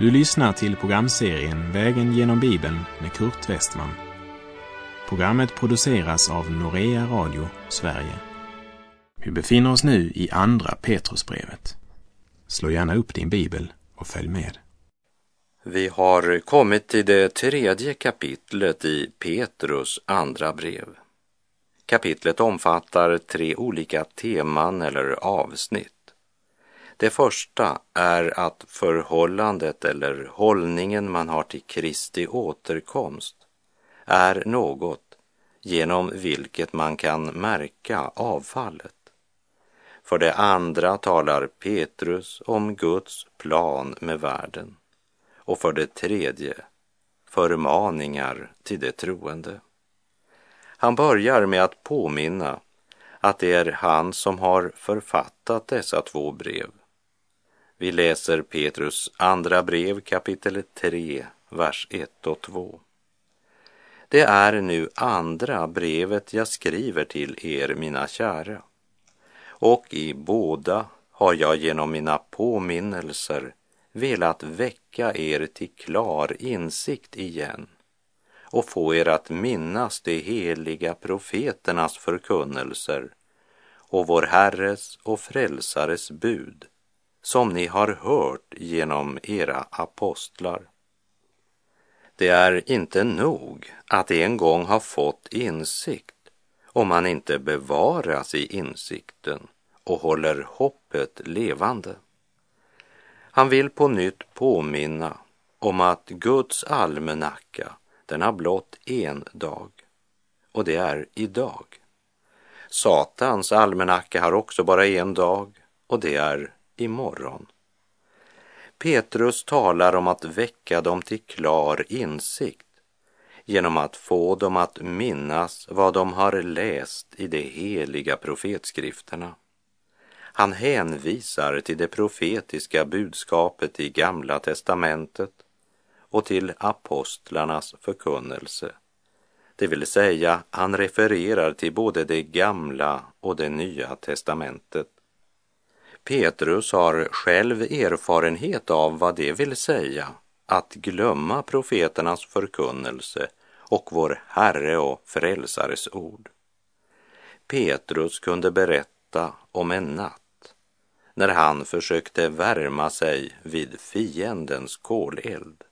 Du lyssnar till programserien Vägen genom Bibeln med Kurt Westman. Programmet produceras av Norea Radio Sverige. Vi befinner oss nu i Andra Petrusbrevet. Slå gärna upp din bibel och följ med. Vi har kommit till det tredje kapitlet i Petrus andra brev. Kapitlet omfattar tre olika teman eller avsnitt. Det första är att förhållandet eller hållningen man har till Kristi återkomst är något genom vilket man kan märka avfallet. För det andra talar Petrus om Guds plan med världen. Och för det tredje förmaningar till de troende. Han börjar med att påminna att det är han som har författat dessa två brev. Vi läser Petrus andra brev kapitel 3, vers 1 och 2. Det är nu andra brevet jag skriver till er, mina kära. Och i båda har jag genom mina påminnelser velat väcka er till klar insikt igen och få er att minnas de heliga profeternas förkunnelser och vår Herres och Frälsares bud som ni har hört genom era apostlar. Det är inte nog att en gång ha fått insikt om man inte bevaras i insikten och håller hoppet levande. Han vill på nytt påminna om att Guds almanacka, den har blott en dag och det är idag. Satans almanacka har också bara en dag och det är imorgon. Petrus talar om att väcka dem till klar insikt genom att få dem att minnas vad de har läst i de heliga profetskrifterna. Han hänvisar till det profetiska budskapet i Gamla testamentet och till apostlarnas förkunnelse. Det vill säga, han refererar till både det gamla och det nya testamentet. Petrus har själv erfarenhet av vad det vill säga att glömma profeternas förkunnelse och vår Herre och Frälsares ord. Petrus kunde berätta om en natt när han försökte värma sig vid fiendens koleld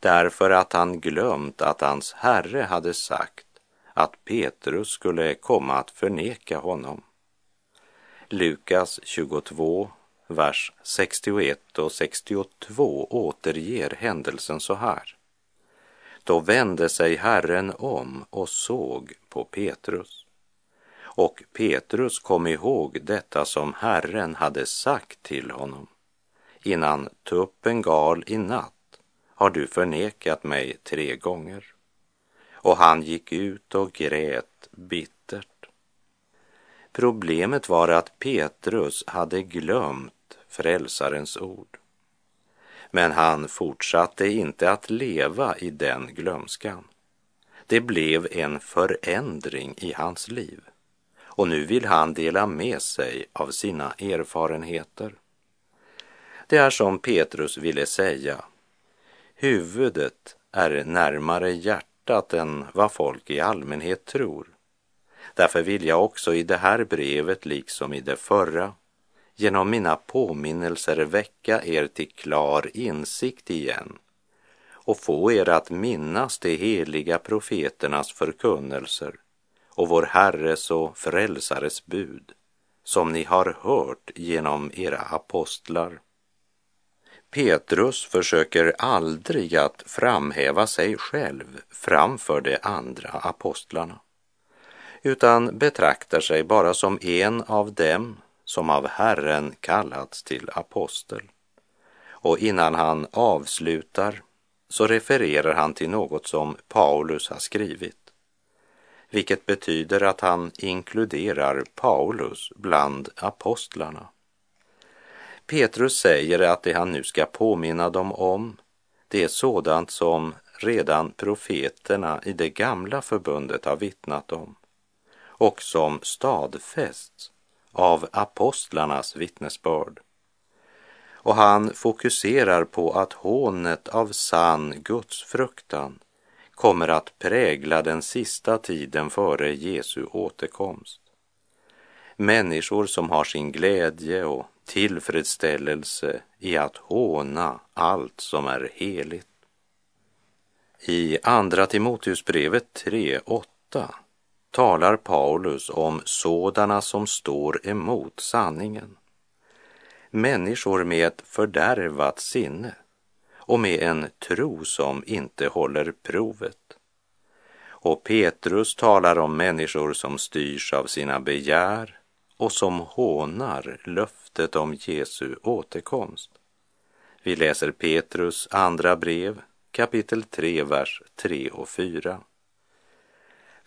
därför att han glömt att hans Herre hade sagt att Petrus skulle komma att förneka honom. Lukas 22, vers 61 och 62 återger händelsen så här. Då vände sig Herren om och såg på Petrus. Och Petrus kom ihåg detta som Herren hade sagt till honom. Innan tuppen gal i natt har du förnekat mig tre gånger. Och han gick ut och grät bittert. Problemet var att Petrus hade glömt frälsarens ord. Men han fortsatte inte att leva i den glömskan. Det blev en förändring i hans liv och nu vill han dela med sig av sina erfarenheter. Det är som Petrus ville säga, huvudet är närmare hjärtat än vad folk i allmänhet tror. Därför vill jag också i det här brevet, liksom i det förra, genom mina påminnelser väcka er till klar insikt igen och få er att minnas de heliga profeternas förkunnelser och vår Herres och Frälsares bud som ni har hört genom era apostlar. Petrus försöker aldrig att framhäva sig själv framför de andra apostlarna utan betraktar sig bara som en av dem som av Herren kallats till apostel. Och innan han avslutar så refererar han till något som Paulus har skrivit, vilket betyder att han inkluderar Paulus bland apostlarna. Petrus säger att det han nu ska påminna dem om, det är sådant som redan profeterna i det gamla förbundet har vittnat om och som stadfästs av apostlarnas vittnesbörd. och han fokuserar på att hånet av sann gudsfruktan kommer att prägla den sista tiden före Jesu återkomst. Människor som har sin glädje och tillfredsställelse i att håna allt som är heligt. I Andra Timoteusbrevet 3.8 talar Paulus om sådana som står emot sanningen. Människor med ett fördärvat sinne och med en tro som inte håller provet. Och Petrus talar om människor som styrs av sina begär och som hånar löftet om Jesu återkomst. Vi läser Petrus andra brev, kapitel 3, vers 3 och 4.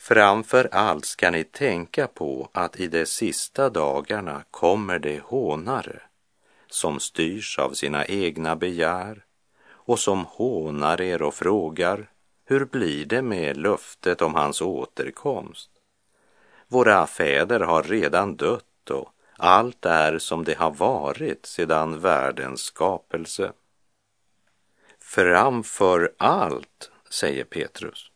Framför allt ska ni tänka på att i de sista dagarna kommer det hånare som styrs av sina egna begär och som hånar er och frågar hur blir det med löftet om hans återkomst? Våra fäder har redan dött och allt är som det har varit sedan världens skapelse. Framför allt, säger Petrus,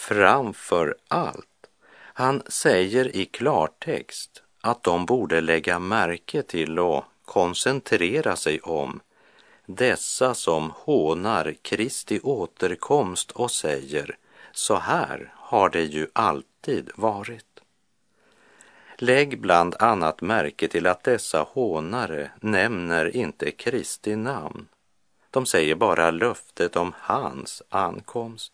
framför allt. Han säger i klartext att de borde lägga märke till och koncentrera sig om dessa som hånar Kristi återkomst och säger så här har det ju alltid varit. Lägg bland annat märke till att dessa hånare nämner inte Kristi namn. De säger bara löftet om hans ankomst.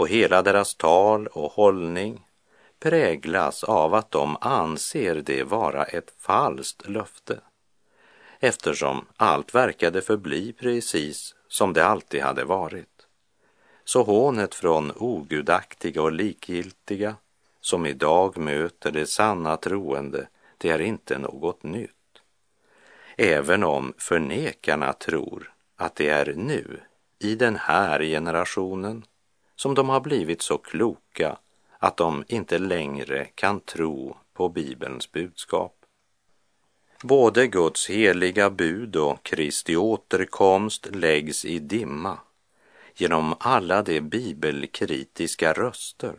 Och hela deras tal och hållning präglas av att de anser det vara ett falskt löfte eftersom allt verkade förbli precis som det alltid hade varit. Så hånet från ogudaktiga och likgiltiga som idag möter det sanna troende, det är inte något nytt. Även om förnekarna tror att det är nu, i den här generationen, som de har blivit så kloka att de inte längre kan tro på Bibelns budskap. Både Guds heliga bud och Kristi återkomst läggs i dimma genom alla de bibelkritiska röster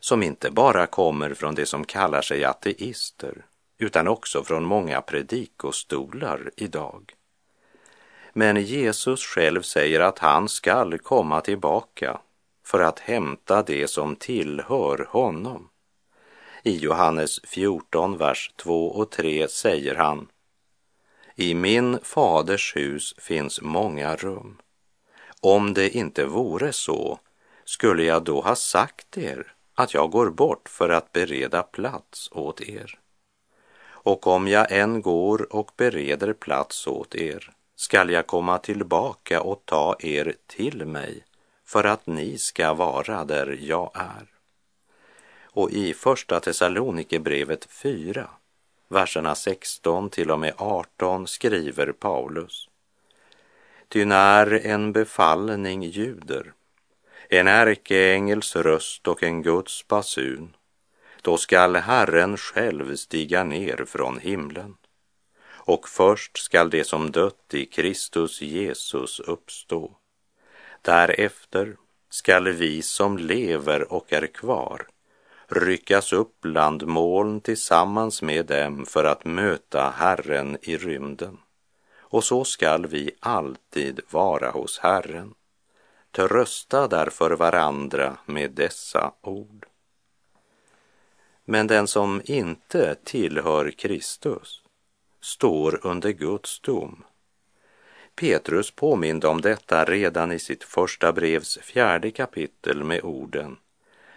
som inte bara kommer från de som kallar sig ateister utan också från många predikostolar idag. Men Jesus själv säger att han skall komma tillbaka för att hämta det som tillhör honom. I Johannes 14, vers 2 och 3 säger han I min faders hus finns många rum. Om det inte vore så skulle jag då ha sagt er att jag går bort för att bereda plats åt er. Och om jag än går och bereder plats åt er skall jag komma tillbaka och ta er till mig för att ni ska vara där jag är. Och i Första Thessalonikerbrevet 4, verserna 16 till och med 18 skriver Paulus. Ty när en befallning ljuder, en ärkeängels röst och en Guds basun, då skall Herren själv stiga ner från himlen. Och först skall det som dött i Kristus Jesus uppstå. Därefter skall vi som lever och är kvar ryckas upp bland moln tillsammans med dem för att möta Herren i rymden. Och så skall vi alltid vara hos Herren. Trösta därför varandra med dessa ord. Men den som inte tillhör Kristus står under Guds dom. Petrus påminde om detta redan i sitt första brevs fjärde kapitel med orden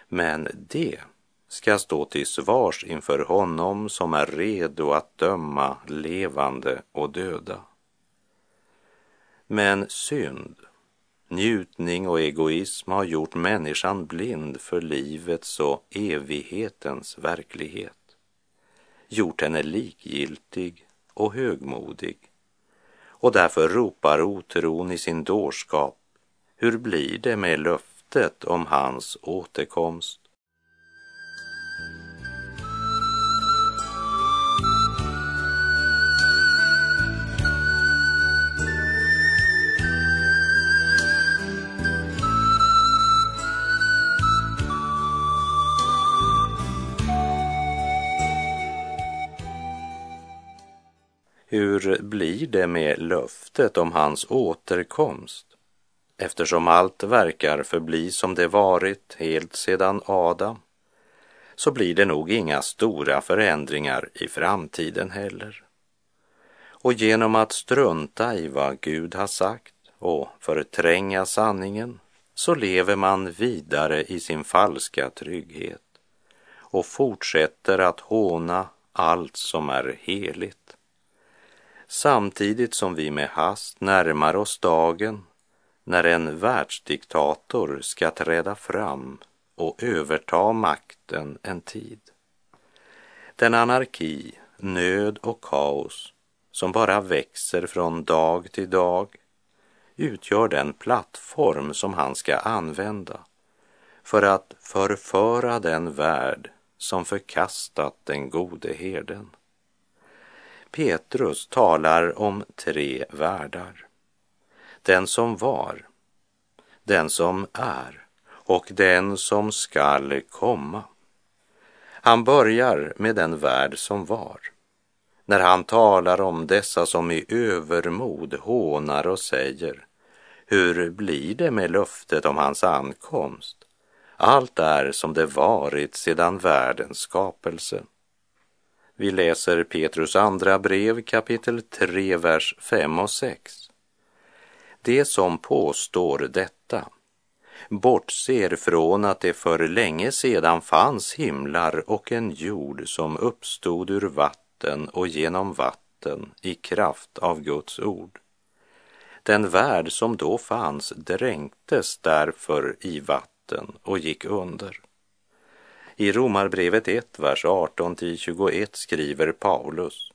Men det ska stå till svars inför honom som är redo att döma levande och döda. Men synd, njutning och egoism har gjort människan blind för livets och evighetens verklighet, gjort henne likgiltig och högmodig. Och därför ropar otron i sin dårskap, hur blir det med löftet om hans återkomst? Hur blir det med löftet om hans återkomst? Eftersom allt verkar förbli som det varit helt sedan Adam så blir det nog inga stora förändringar i framtiden heller. Och genom att strunta i vad Gud har sagt och förtränga sanningen så lever man vidare i sin falska trygghet och fortsätter att håna allt som är heligt. Samtidigt som vi med hast närmar oss dagen när en världsdiktator ska träda fram och överta makten en tid. Den anarki, nöd och kaos som bara växer från dag till dag utgör den plattform som han ska använda för att förföra den värld som förkastat den gode herden. Petrus talar om tre världar. Den som var, den som är och den som skall komma. Han börjar med den värld som var när han talar om dessa som i övermod hånar och säger hur blir det med löftet om hans ankomst? Allt är som det varit sedan världens skapelse. Vi läser Petrus andra brev kapitel 3, vers 5 och 6. Det som påstår detta bortser från att det för länge sedan fanns himlar och en jord som uppstod ur vatten och genom vatten i kraft av Guds ord. Den värld som då fanns dränktes därför i vatten och gick under. I Romarbrevet 1, vers 18-21 skriver Paulus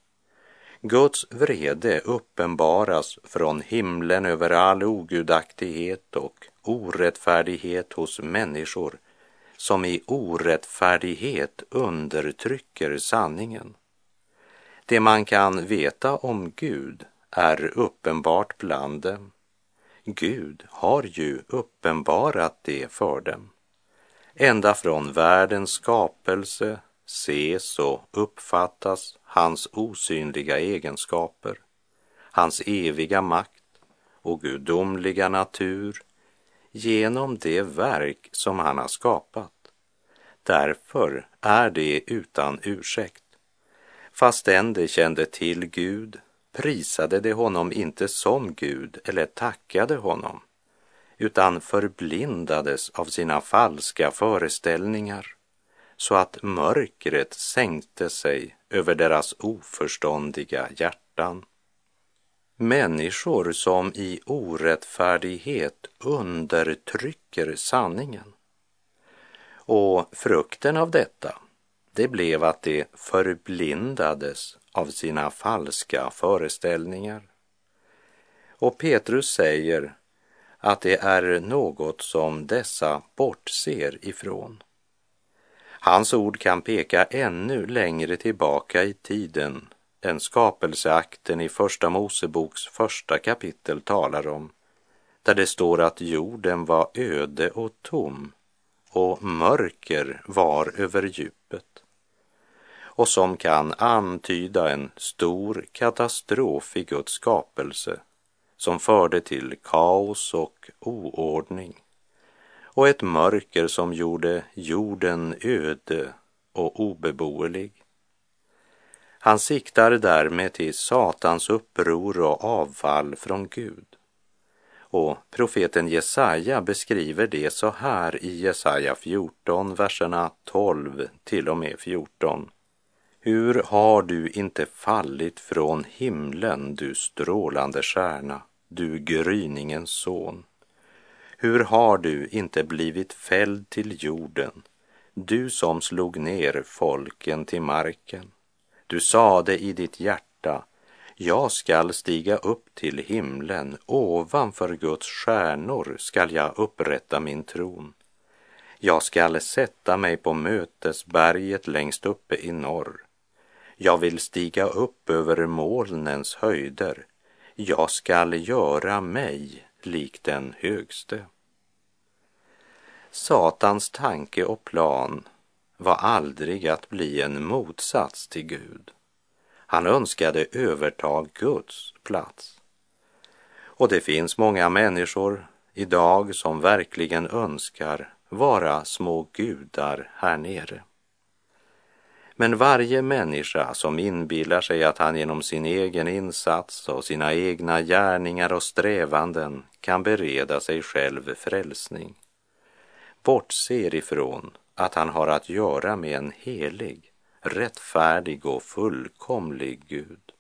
Guds vrede uppenbaras från himlen över all ogudaktighet och orättfärdighet hos människor som i orättfärdighet undertrycker sanningen. Det man kan veta om Gud är uppenbart bland dem. Gud har ju uppenbarat det för dem. Ända från världens skapelse ses och uppfattas hans osynliga egenskaper, hans eviga makt och gudomliga natur genom det verk som han har skapat. Därför är det utan ursäkt. Fastän de kände till Gud prisade de honom inte som Gud eller tackade honom, utan förblindades av sina falska föreställningar så att mörkret sänkte sig över deras oförståndiga hjärtan. Människor som i orättfärdighet undertrycker sanningen. Och frukten av detta, det blev att de förblindades av sina falska föreställningar. Och Petrus säger att det är något som dessa bortser ifrån. Hans ord kan peka ännu längre tillbaka i tiden än skapelseakten i Första Moseboks första kapitel talar om, där det står att jorden var öde och tom och mörker var över djupet och som kan antyda en stor katastrof i Guds skapelse som förde till kaos och oordning och ett mörker som gjorde jorden öde och obeboelig. Han siktar därmed till Satans uppror och avfall från Gud. Och profeten Jesaja beskriver det så här i Jesaja 14, verserna 12 till och med 14. Hur har du inte fallit från himlen, du strålande stjärna, du gryningens son? Hur har du inte blivit fälld till jorden, du som slog ner folken till marken? Du sade i ditt hjärta, jag skall stiga upp till himlen, ovanför Guds stjärnor skall jag upprätta min tron. Jag skall sätta mig på mötesberget längst uppe i norr. Jag vill stiga upp över molnens höjder. Jag skall göra mig lik den högste. Satans tanke och plan var aldrig att bli en motsats till Gud. Han önskade överta Guds plats. Och det finns många människor idag som verkligen önskar vara små gudar här nere. Men varje människa som inbillar sig att han genom sin egen insats och sina egna gärningar och strävanden kan bereda sig själv frälsning bortser ifrån att han har att göra med en helig, rättfärdig och fullkomlig Gud.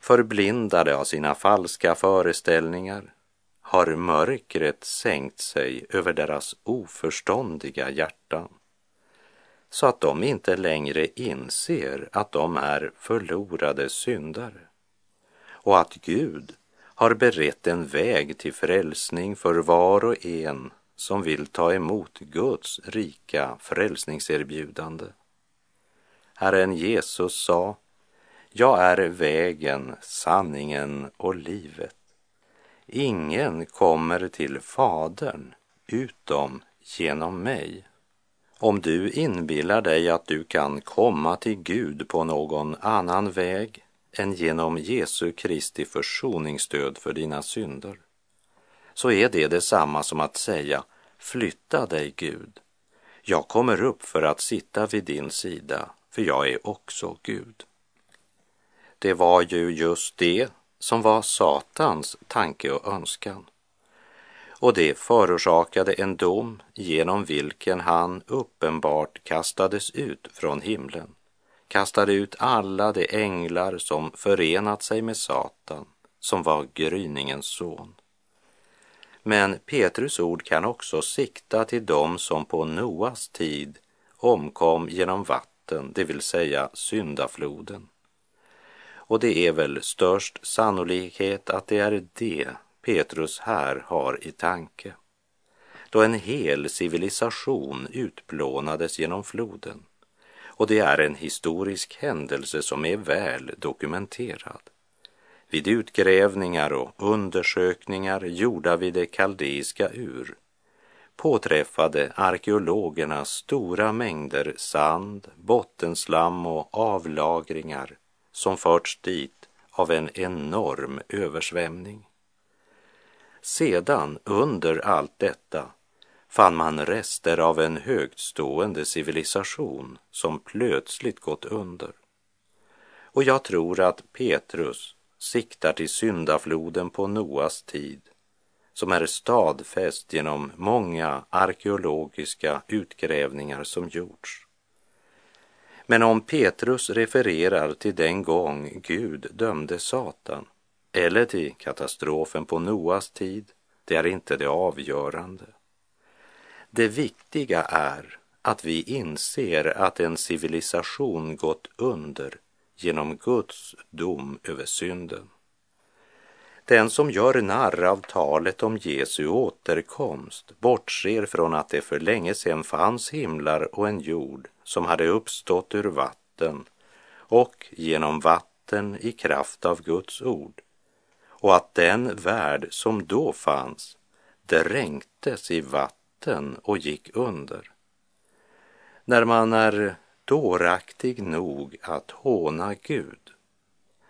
Förblindade av sina falska föreställningar har mörkret sänkt sig över deras oförståndiga hjärtan så att de inte längre inser att de är förlorade syndare och att Gud har berett en väg till frälsning för var och en som vill ta emot Guds rika frälsningserbjudande. Herren Jesus sa, jag är vägen, sanningen och livet. Ingen kommer till Fadern utom genom mig. Om du inbillar dig att du kan komma till Gud på någon annan väg än genom Jesu Kristi försoningsstöd för dina synder, så är det detsamma som att säga Flytta dig Gud. Jag kommer upp för att sitta vid din sida, för jag är också Gud. Det var ju just det som var Satans tanke och önskan. Och det förorsakade en dom genom vilken han uppenbart kastades ut från himlen, kastade ut alla de änglar som förenat sig med Satan, som var gryningens son. Men Petrus ord kan också sikta till dem som på Noas tid omkom genom vatten, det vill säga syndafloden. Och det är väl störst sannolikhet att det är det Petrus här har i tanke. Då en hel civilisation utplånades genom floden. Och det är en historisk händelse som är väl dokumenterad. Vid utgrävningar och undersökningar gjorda vid det kaldeiska ur påträffade arkeologerna stora mängder sand, bottenslam och avlagringar som förts dit av en enorm översvämning. Sedan, under allt detta, fann man rester av en högtstående civilisation som plötsligt gått under. Och jag tror att Petrus siktar till syndafloden på Noas tid som är stadfäst genom många arkeologiska utgrävningar som gjorts. Men om Petrus refererar till den gång Gud dömde Satan eller till katastrofen på Noas tid, det är inte det avgörande. Det viktiga är att vi inser att en civilisation gått under genom Guds dom över synden. Den som gör narr av talet om Jesu återkomst bortser från att det för länge sedan fanns himlar och en jord som hade uppstått ur vatten och genom vatten i kraft av Guds ord och att den värld som då fanns dränktes i vatten och gick under. När man är dåraktig nog att håna Gud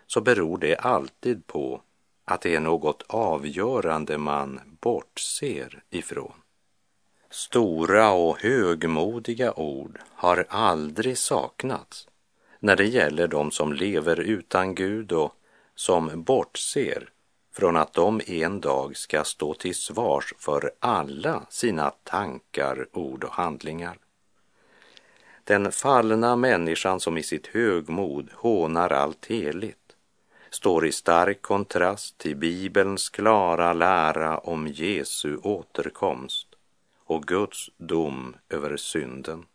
så beror det alltid på att det är något avgörande man bortser ifrån. Stora och högmodiga ord har aldrig saknats när det gäller de som lever utan Gud och som bortser från att de en dag ska stå till svars för alla sina tankar, ord och handlingar. Den fallna människan som i sitt högmod hånar allt heligt står i stark kontrast till Bibelns klara lära om Jesu återkomst och Guds dom över synden.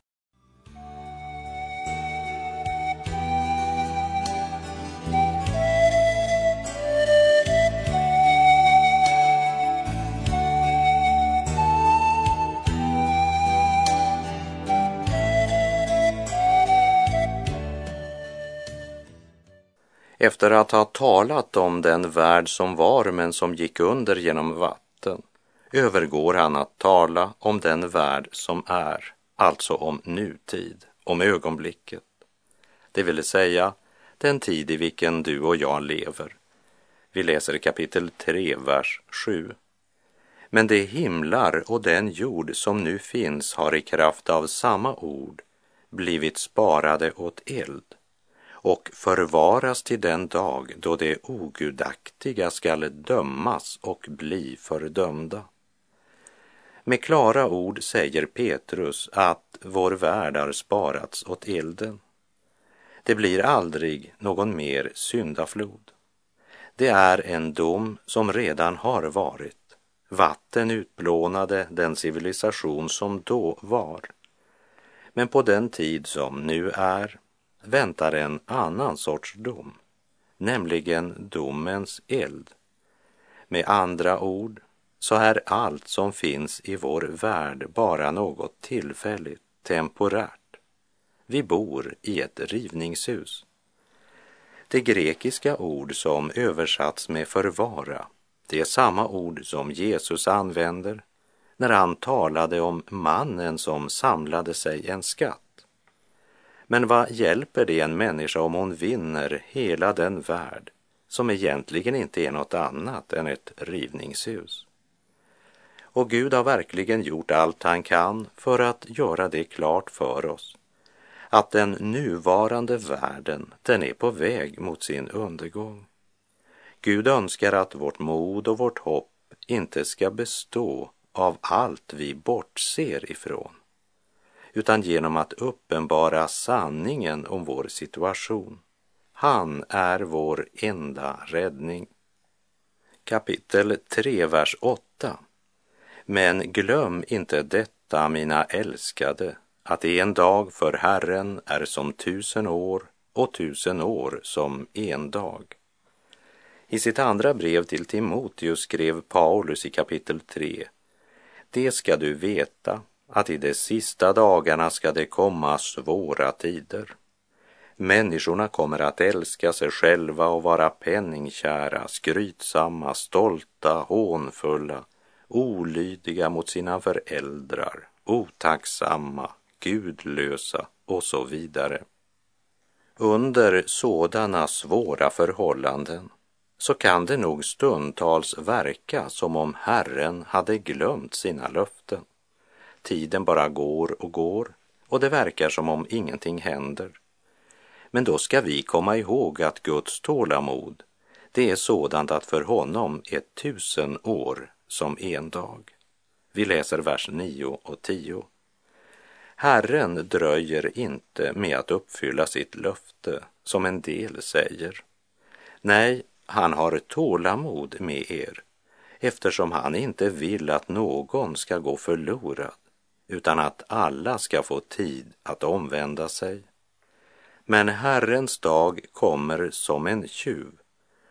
Efter att ha talat om den värld som var men som gick under genom vatten övergår han att tala om den värld som är, alltså om nutid, om ögonblicket. Det vill säga den tid i vilken du och jag lever. Vi läser kapitel 3, vers 7. Men de himlar och den jord som nu finns har i kraft av samma ord blivit sparade åt eld och förvaras till den dag då de ogudaktiga skall dömas och bli fördömda. Med klara ord säger Petrus att vår värld har sparats åt elden. Det blir aldrig någon mer syndaflod. Det är en dom som redan har varit. Vatten utplånade den civilisation som då var. Men på den tid som nu är väntar en annan sorts dom, nämligen domens eld. Med andra ord så är allt som finns i vår värld bara något tillfälligt, temporärt. Vi bor i ett rivningshus. Det grekiska ord som översatts med förvara, det är samma ord som Jesus använder när han talade om mannen som samlade sig en skatt. Men vad hjälper det en människa om hon vinner hela den värld som egentligen inte är något annat än ett rivningshus? Och Gud har verkligen gjort allt han kan för att göra det klart för oss att den nuvarande världen, den är på väg mot sin undergång. Gud önskar att vårt mod och vårt hopp inte ska bestå av allt vi bortser ifrån utan genom att uppenbara sanningen om vår situation. Han är vår enda räddning. Kapitel 3, vers 8. Men glöm inte detta, mina älskade, att en dag för Herren är som tusen år och tusen år som en dag. I sitt andra brev till Timoteus skrev Paulus i kapitel 3. Det ska du veta att i de sista dagarna ska det komma svåra tider. Människorna kommer att älska sig själva och vara penningkära, skrytsamma, stolta, hånfulla, olydiga mot sina föräldrar, otacksamma, gudlösa och så vidare. Under sådana svåra förhållanden så kan det nog stundtals verka som om Herren hade glömt sina löften. Tiden bara går och går och det verkar som om ingenting händer. Men då ska vi komma ihåg att Guds tålamod, det är sådant att för honom är tusen år som en dag. Vi läser vers 9 och 10. Herren dröjer inte med att uppfylla sitt löfte, som en del säger. Nej, han har tålamod med er, eftersom han inte vill att någon ska gå förlorad, utan att alla ska få tid att omvända sig. Men Herrens dag kommer som en tjuv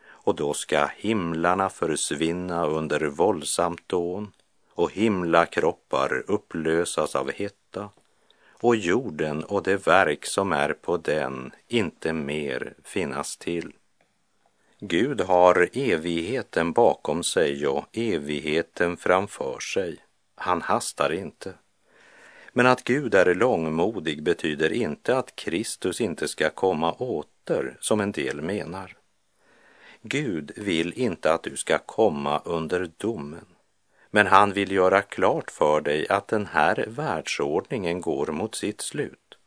och då ska himlarna försvinna under våldsamt dån och himlakroppar upplösas av hetta och jorden och det verk som är på den inte mer finnas till. Gud har evigheten bakom sig och evigheten framför sig. Han hastar inte. Men att Gud är långmodig betyder inte att Kristus inte ska komma åter, som en del menar. Gud vill inte att du ska komma under domen, men han vill göra klart för dig att den här världsordningen går mot sitt slut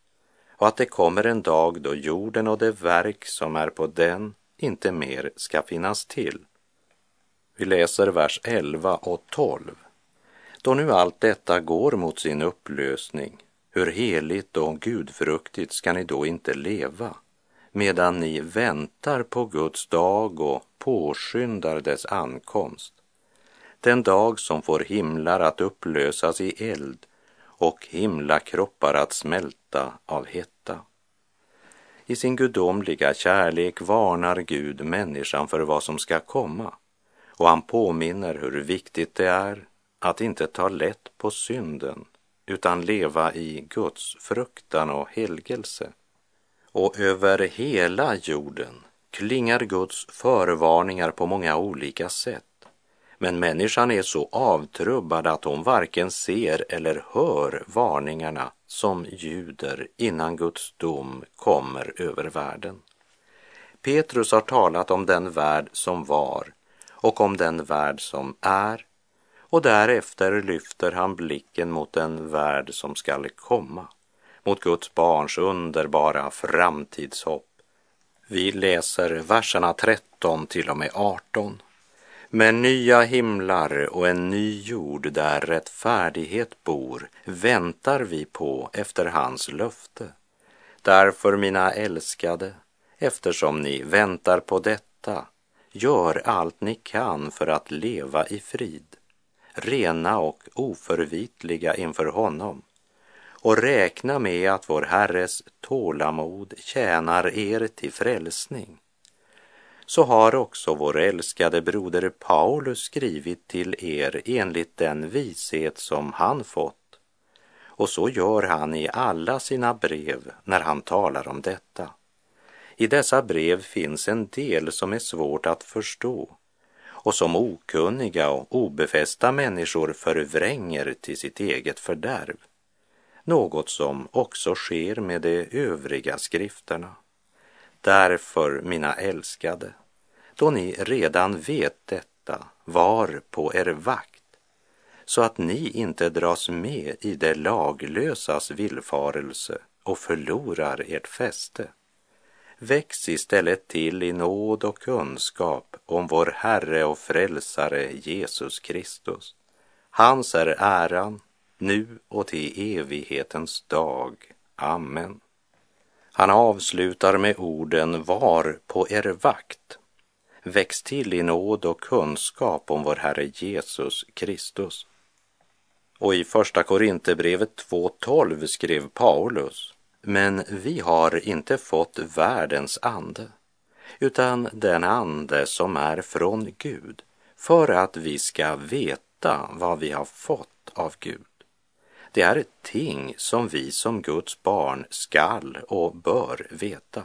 och att det kommer en dag då jorden och det verk som är på den inte mer ska finnas till. Vi läser vers 11 och 12. Då nu allt detta går mot sin upplösning, hur heligt och gudfruktigt ska ni då inte leva, medan ni väntar på Guds dag och påskyndar dess ankomst. Den dag som får himlar att upplösas i eld och himlakroppar att smälta av hetta. I sin gudomliga kärlek varnar Gud människan för vad som ska komma och han påminner hur viktigt det är att inte ta lätt på synden utan leva i Guds fruktan och helgelse. Och över hela jorden klingar Guds förvarningar på många olika sätt. Men människan är så avtrubbad att hon varken ser eller hör varningarna som ljuder innan Guds dom kommer över världen. Petrus har talat om den värld som var och om den värld som är och därefter lyfter han blicken mot den värld som skall komma, mot Guds barns underbara framtidshopp. Vi läser verserna 13 till och med 18. Med nya himlar och en ny jord där rättfärdighet bor väntar vi på efter hans löfte. Därför, mina älskade, eftersom ni väntar på detta, gör allt ni kan för att leva i frid, rena och oförvitliga inför honom och räkna med att vår Herres tålamod tjänar er till frälsning så har också vår älskade broder Paulus skrivit till er enligt den vishet som han fått. Och så gör han i alla sina brev när han talar om detta. I dessa brev finns en del som är svårt att förstå och som okunniga och obefästa människor förvränger till sitt eget fördärv. Något som också sker med de övriga skrifterna. Därför, mina älskade, då ni redan vet detta, var på er vakt, så att ni inte dras med i det laglösas villfarelse och förlorar ert fäste. Väx istället till i nåd och kunskap om vår Herre och Frälsare Jesus Kristus. Hans är äran, nu och till evighetens dag. Amen. Han avslutar med orden var på er vakt. Väx till i nåd och kunskap om vår Herre Jesus Kristus. Och i Första Korinthierbrevet 2.12 skrev Paulus, men vi har inte fått världens ande, utan den ande som är från Gud, för att vi ska veta vad vi har fått av Gud. Det är ett ting som vi som Guds barn skall och bör veta.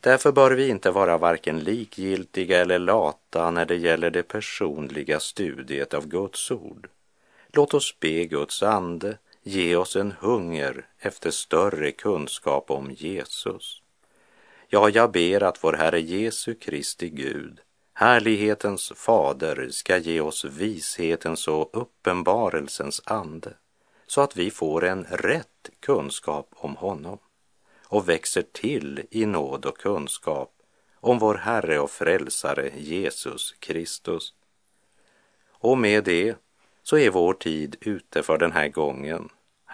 Därför bör vi inte vara varken likgiltiga eller lata när det gäller det personliga studiet av Guds ord. Låt oss be Guds ande ge oss en hunger efter större kunskap om Jesus. Ja, jag ber att vår Herre Jesu Kristi Gud, härlighetens fader, ska ge oss vishetens och uppenbarelsens ande så att vi får en rätt kunskap om honom och växer till i nåd och kunskap om vår Herre och Frälsare Jesus Kristus. Och med det så är vår tid ute för den här gången.